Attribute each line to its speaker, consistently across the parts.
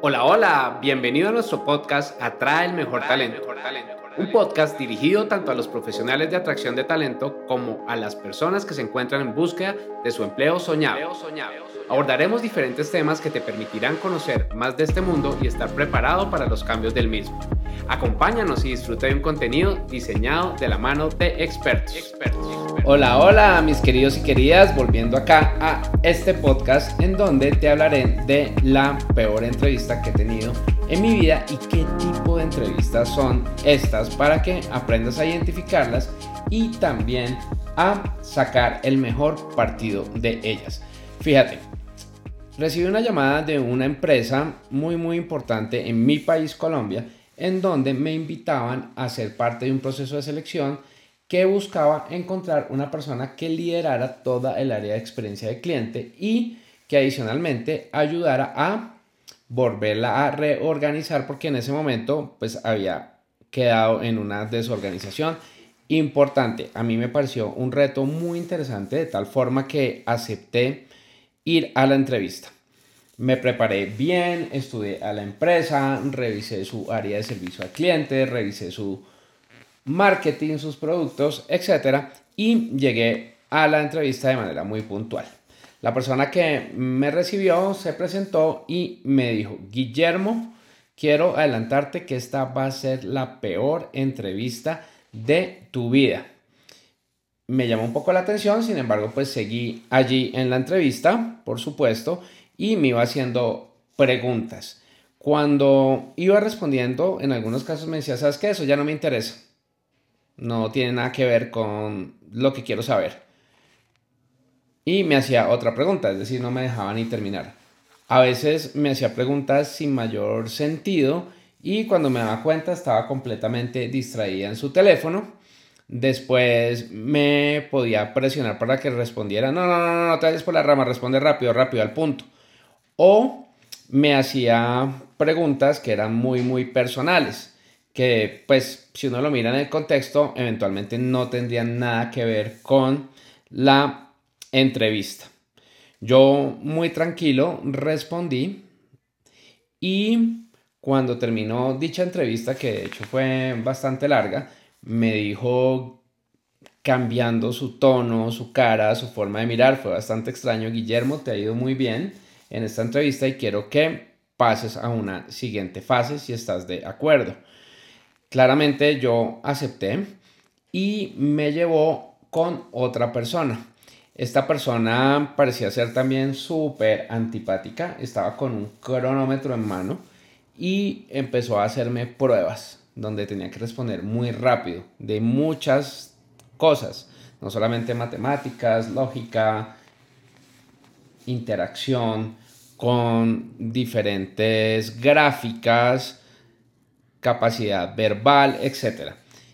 Speaker 1: Hola, hola, bienvenido a nuestro podcast Atrae el Mejor Talento. Un podcast dirigido tanto a los profesionales de atracción de talento como a las personas que se encuentran en búsqueda de su empleo soñado. Abordaremos diferentes temas que te permitirán conocer más de este mundo y estar preparado para los cambios del mismo. Acompáñanos y disfruta de un contenido diseñado de la mano de expertos. Hola, hola mis queridos y queridas, volviendo acá a este podcast en donde te hablaré de la peor entrevista que he tenido en mi vida y qué tipo de entrevistas son estas para que aprendas a identificarlas y también a sacar el mejor partido de ellas. Fíjate, recibí una llamada de una empresa muy muy importante en mi país Colombia en donde me invitaban a ser parte de un proceso de selección que buscaba encontrar una persona que liderara toda el área de experiencia de cliente y que adicionalmente ayudara a volverla a reorganizar porque en ese momento pues había quedado en una desorganización importante. A mí me pareció un reto muy interesante de tal forma que acepté ir a la entrevista. Me preparé bien, estudié a la empresa, revisé su área de servicio al cliente, revisé su marketing, sus productos, etc. Y llegué a la entrevista de manera muy puntual. La persona que me recibió se presentó y me dijo, Guillermo, quiero adelantarte que esta va a ser la peor entrevista de tu vida. Me llamó un poco la atención, sin embargo, pues seguí allí en la entrevista, por supuesto, y me iba haciendo preguntas. Cuando iba respondiendo, en algunos casos me decía, ¿sabes qué? Eso ya no me interesa. No tiene nada que ver con lo que quiero saber. Y me hacía otra pregunta, es decir, no me dejaba ni terminar. A veces me hacía preguntas sin mayor sentido y cuando me daba cuenta estaba completamente distraída en su teléfono. Después me podía presionar para que respondiera, no, no, no, no, no te vayas por la rama, responde rápido, rápido, al punto. O me hacía preguntas que eran muy, muy personales, que pues si uno lo mira en el contexto, eventualmente no tendrían nada que ver con la entrevista. Yo muy tranquilo respondí y cuando terminó dicha entrevista, que de hecho fue bastante larga, me dijo cambiando su tono, su cara, su forma de mirar, fue bastante extraño, Guillermo, te ha ido muy bien en esta entrevista y quiero que pases a una siguiente fase si estás de acuerdo. Claramente yo acepté y me llevó con otra persona. Esta persona parecía ser también súper antipática, estaba con un cronómetro en mano y empezó a hacerme pruebas donde tenía que responder muy rápido de muchas cosas, no solamente matemáticas, lógica, interacción con diferentes gráficas, capacidad verbal, etc.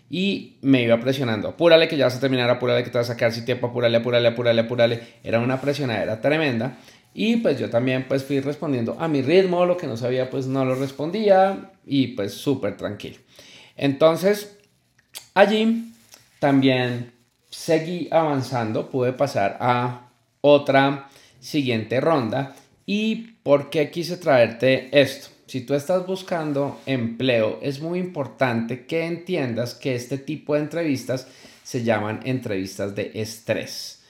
Speaker 1: Y me iba presionando, apúrale que ya vas a terminar, apúrale que te vas a sacar si tiempo, apúrale, apúrale, apúrale, apúrale. Era una presionadera tremenda. Y pues yo también pues fui respondiendo a mi ritmo, lo que no sabía pues no lo respondía y pues súper tranquilo. Entonces allí también seguí avanzando, pude pasar a otra siguiente ronda. ¿Y por qué quise traerte esto? Si tú estás buscando empleo, es muy importante que entiendas que este tipo de entrevistas se llaman entrevistas de estrés.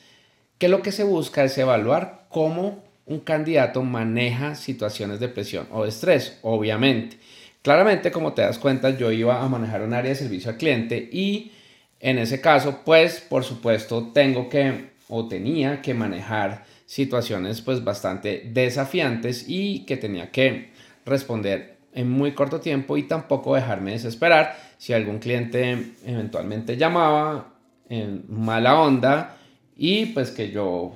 Speaker 1: Que lo que se busca es evaluar cómo un candidato maneja situaciones de presión o estrés, obviamente. Claramente, como te das cuenta, yo iba a manejar un área de servicio al cliente y en ese caso, pues, por supuesto, tengo que o tenía que manejar situaciones pues bastante desafiantes y que tenía que responder en muy corto tiempo y tampoco dejarme desesperar si algún cliente eventualmente llamaba en mala onda y pues que yo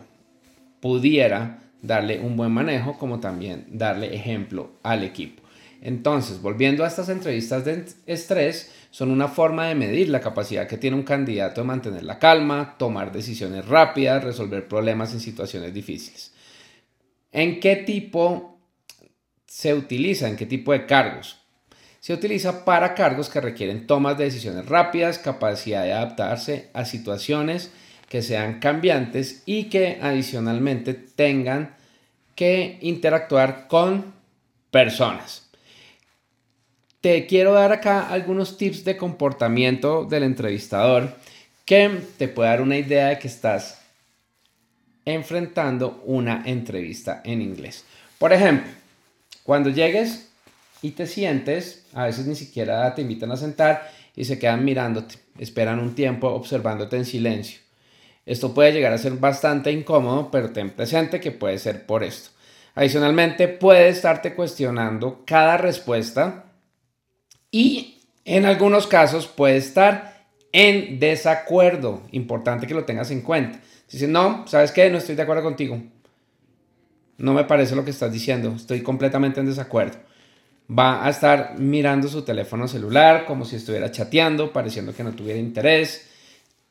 Speaker 1: pudiera darle un buen manejo como también darle ejemplo al equipo. Entonces, volviendo a estas entrevistas de estrés, son una forma de medir la capacidad que tiene un candidato de mantener la calma, tomar decisiones rápidas, resolver problemas en situaciones difíciles. ¿En qué tipo se utiliza? ¿En qué tipo de cargos? Se utiliza para cargos que requieren tomas de decisiones rápidas, capacidad de adaptarse a situaciones que sean cambiantes y que adicionalmente tengan que interactuar con personas. Te quiero dar acá algunos tips de comportamiento del entrevistador que te puede dar una idea de que estás enfrentando una entrevista en inglés. Por ejemplo, cuando llegues y te sientes, a veces ni siquiera te invitan a sentar y se quedan mirándote, esperan un tiempo observándote en silencio. Esto puede llegar a ser bastante incómodo, pero ten presente que puede ser por esto. Adicionalmente, puede estarte cuestionando cada respuesta y en algunos casos puede estar en desacuerdo. Importante que lo tengas en cuenta. Si dice, no, ¿sabes qué? No estoy de acuerdo contigo. No me parece lo que estás diciendo. Estoy completamente en desacuerdo. Va a estar mirando su teléfono celular como si estuviera chateando, pareciendo que no tuviera interés.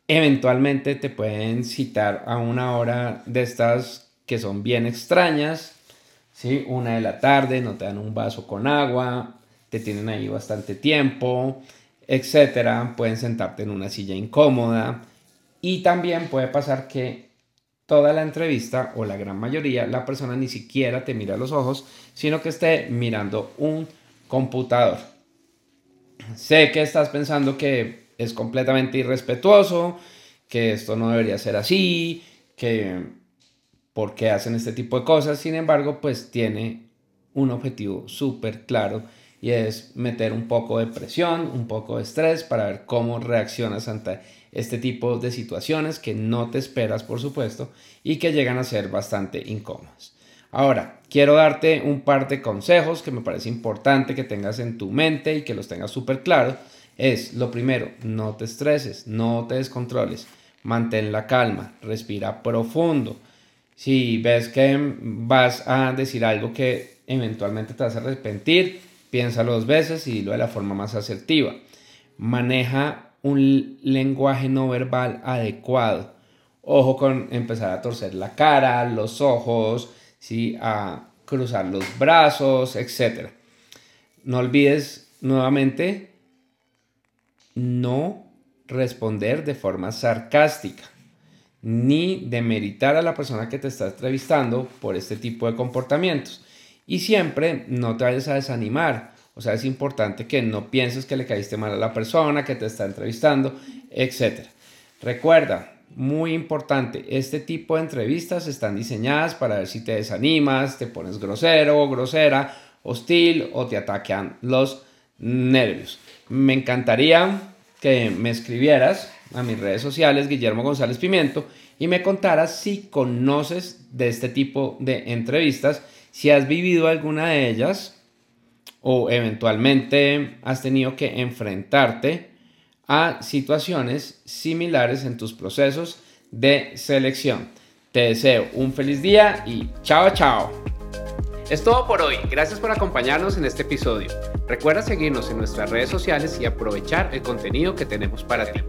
Speaker 1: Eventualmente te pueden citar a una hora de estas que son bien extrañas. ¿sí? Una de la tarde, no te dan un vaso con agua, te tienen ahí bastante tiempo, etcétera. Pueden sentarte en una silla incómoda y también puede pasar que toda la entrevista o la gran mayoría la persona ni siquiera te mira a los ojos, sino que esté mirando un computador. Sé que estás pensando que es completamente irrespetuoso, que esto no debería ser así, que por qué hacen este tipo de cosas, sin embargo, pues tiene un objetivo súper claro y es meter un poco de presión, un poco de estrés para ver cómo reaccionas ante este tipo de situaciones que no te esperas, por supuesto, y que llegan a ser bastante incómodas. Ahora, quiero darte un par de consejos que me parece importante que tengas en tu mente y que los tengas súper claros. Es lo primero, no te estreses, no te descontroles, mantén la calma, respira profundo. Si ves que vas a decir algo que eventualmente te vas a arrepentir, Piénsalo dos veces y dilo de la forma más asertiva. Maneja un lenguaje no verbal adecuado. Ojo con empezar a torcer la cara, los ojos, ¿sí? a cruzar los brazos, etc. No olvides nuevamente no responder de forma sarcástica ni demeritar a la persona que te está entrevistando por este tipo de comportamientos. Y siempre no te vayas a desanimar. O sea, es importante que no pienses que le caíste mal a la persona que te está entrevistando, etc. Recuerda, muy importante, este tipo de entrevistas están diseñadas para ver si te desanimas, te pones grosero o grosera, hostil o te atacan los nervios. Me encantaría que me escribieras a mis redes sociales, Guillermo González Pimiento, y me contaras si conoces de este tipo de entrevistas si has vivido alguna de ellas o eventualmente has tenido que enfrentarte a situaciones similares en tus procesos de selección. Te deseo un feliz día y chao chao. Es todo por hoy. Gracias por acompañarnos en este episodio. Recuerda seguirnos en nuestras redes sociales y aprovechar el contenido que tenemos para ti.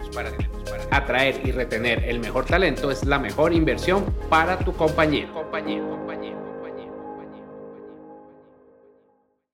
Speaker 1: Atraer y retener el mejor talento es la mejor inversión para tu compañía. compañía.